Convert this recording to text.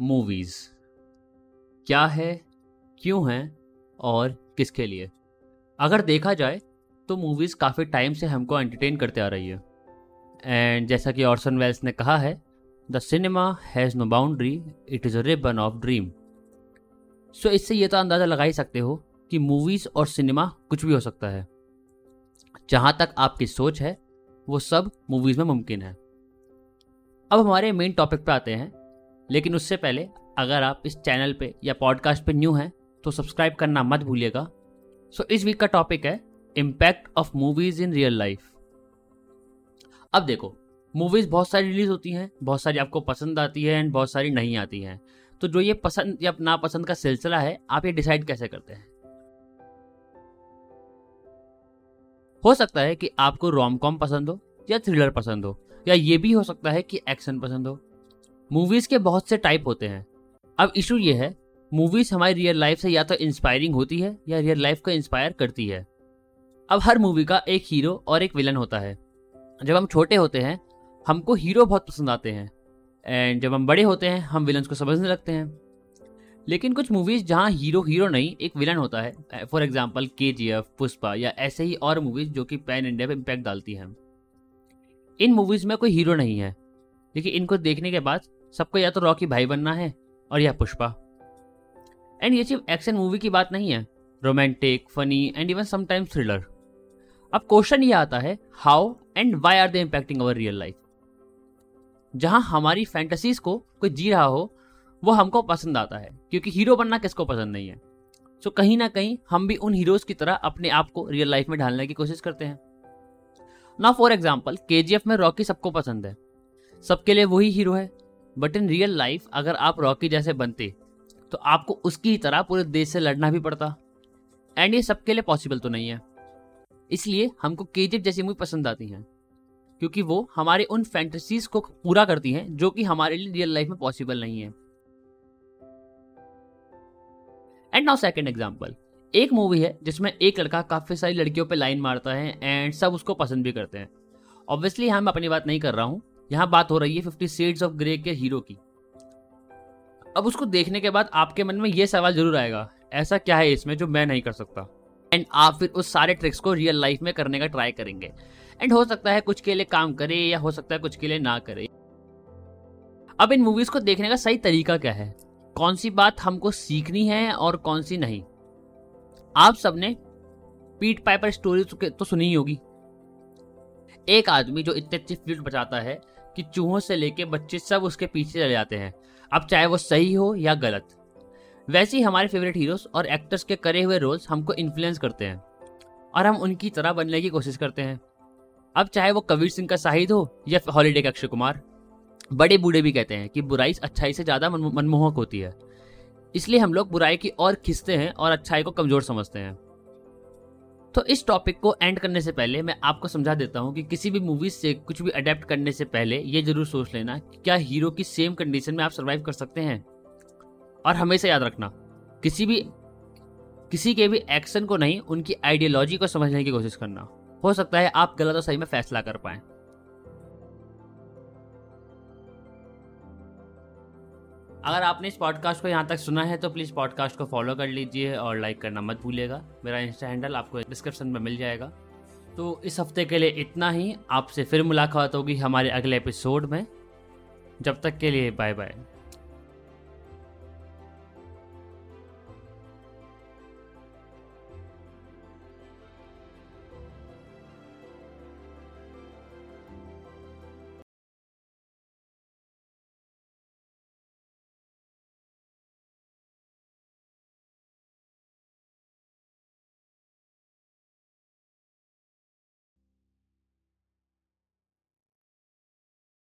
Movies. क्या है? क्यों है? और किसके लिए? अगर देखा जाए तो मूवीज़ काफ़ी टाइम से हमको एंटरटेन करते आ रही है। एंड जैसा कि ऑर्सन वेल्स ने कहा है the cinema has no boundary it is a ribbon of dream so इससे ये तो अंदाज़ा लगा ही सकते हो कि मूवीज़ और सिनेमा कुछ भी हो सकता है। जहाँ तक आपकी सोच है, वो सब मूवीज़ में मुमकिन है। अब हमारे मेन टॉपिक पे आते हैं। लेकिन उससे पहले अगर आप इस चैनल पे या पॉडकास्ट पे न्यू हैं तो सब्सक्राइब करना मत भूलिएगा। सो so, इस वीक का टॉपिक है impact of movies in real life अब देखो मूवीज़ बहुत सारी रिलीज़ होती हैं बहुत सारी आपको पसंद आती है एंड बहुत सारी नहीं आती हैं। तो जो ये पसंद या नापसंद का सिलसिला है आप ये डिसाइड कैसे करते हैं? हो सकता है कि आपको रोम कॉम पसंद हो या थ्रिलर पसंद हो या ये भी हो सकता है कि एक्शन पसंद हो। मूवीज़ के बहुत से टाइप होते हैं। अब इशू ये है मूवीज़ हमारी रियल लाइफ से या तो इंस्पायरिंग होती है या रियल लाइफ को इंस्पायर करती है। अब हर मूवी का एक हीरो और एक विलन होता है। जब हम छोटे होते हैं, हमको हीरो बहुत पसंद आते हैं। एंड जब हम बड़े होते हैं, हम विलन को समझने लगते हैं। लेकिन कुछ मूवीज़ जहाँ हीरो हीरो नहीं, एक विलन होता है। फॉर एग्ज़ाम्पल के जी एफ़ पुष्पा या ऐसे ही और मूवीज़ जो कि पैन इंडिया पर इम्पैक्ट डालती हैं। इन मूवीज़ में कोई हीरो नहीं है। लेकिन इनको देखने के बाद सबको या तो रॉकी भाई बनना है और या पुष्पा। एंड ये सिर्फ़ एक्शन मूवी की बात नहीं है। Romantic funny and even sometimes thriller अब क्वेश्चन ये आता है how and why are they impacting our real life जहाँ हमारी फैंटेसीज को कोई जी रहा हो वो हमको पसंद आता है क्योंकि हीरो बनना किसको पसंद नहीं है। सो so, कहीं ना कहीं हम भी उन हीरोज की तरह अपने आप को रियल लाइफ में ढालने की कोशिश करते हैं। ना फॉर एग्ज़ाम्पल के में रॉकी सबको पसंद है। सबके लिए वही हीरो है। बट इन रियल लाइफ अगर आप रॉकी जैसे बनते तो आपको उसकी ही तरह पूरे देश से लड़ना भी पड़ता। एंड ये सबके लिए पॉसिबल तो नहीं है। इसलिए हमको के जैसी मूवी पसंद आती हैं। क्योंकि वो हमारे उन फैंटेसीज को पूरा करती हैं, जो कि हमारे लिए रियल लाइफ में पॉसिबल नहीं है। एंड नाउ सेकेंड एग्ज़ाम्पल एक मूवी है, जिसमें एक लड़का काफ़ी सारी लड़कियों पे लाइन मारता है एंड सब उसको पसंद भी करते हैं। ऑब्वियसली यहाँ मैं अपनी बात नहीं कर रहा हूँ। यहाँ बात हो रही है फिफ्टी सेड्स ऑफ़ ग्रे के हीरो की। अब उसको देखने के बाद आपके मन में ये सवाल ज़रूर आएगा, ऐसा क्या है इसमें जो मैं नहीं कर सकता? एंड आप फिर उस सारे ट्रिक्स को रियल लाइफ में करने का ट्राई करेंगे। एंड हो सकता है कुछ के लिए काम करे या हो सकता है कुछ के लिए ना करे। अब इन मूवीज़ को देखने का सही तरीका क्या है? कौन सी बात हमको सीखनी है और कौन सी नहीं? आप सबने पीट पाइपर स्टोरी तो सुनी ही होगी। एक आदमी जो इतने अच्छी फ्लूट बचाता है कि चूहों से लेके बच्चे सब उसके पीछे चले जाते हैं, अब चाहे वो सही हो या गलत। वैसे ही हमारे फेवरेट हीरोज और एक्टर्स के करे हुए रोल्स हमको इन्फ्लुएंस करते हैं, और हम उनकी तरह बनने की कोशिश करते हैं। अब चाहे वो कबीर सिंह का शाहिद हो या हॉलीडे का अक्षय कुमार, बड़े बूढ़े भी कहते हैं कि बुराई अच्छाई से ज़्यादा मनमोहक होती है। इसलिए हम लोग बुराई की और खिंचते हैं और अच्छाई को कमज़ोर समझते हैं। तो इस टॉपिक को एंड करने से पहले मैं आपको समझा देता हूँ कि किसी भी मूवीज़ से कुछ भी अडेप्ट करने से पहले ये ज़रूर सोच लेना कि क्या हीरो की सेम कंडीशन में आप सर्वाइव कर सकते हैं। और हमेशा याद रखना, किसी भी, किसी के भी एक्शन को नहीं, उनकी आइडियोलॉजी को समझने की कोशिश करना। हो सकता है आप गलत और सही में फैसला कर पाए। अगर आपने इस पॉडकास्ट को यहाँ तक सुना है तो प्लीज़ पॉडकास्ट को फॉलो कर लीजिए और लाइक करना मत भूलिएगा। मेरा इंस्टा हैंडल आपको डिस्क्रिप्शन में मिल जाएगा। तो इस हफ़्ते के लिए इतना ही। आपसे फिर मुलाकात होगी हमारे अगले एपिसोड में। जब तक के लिए बाय बाय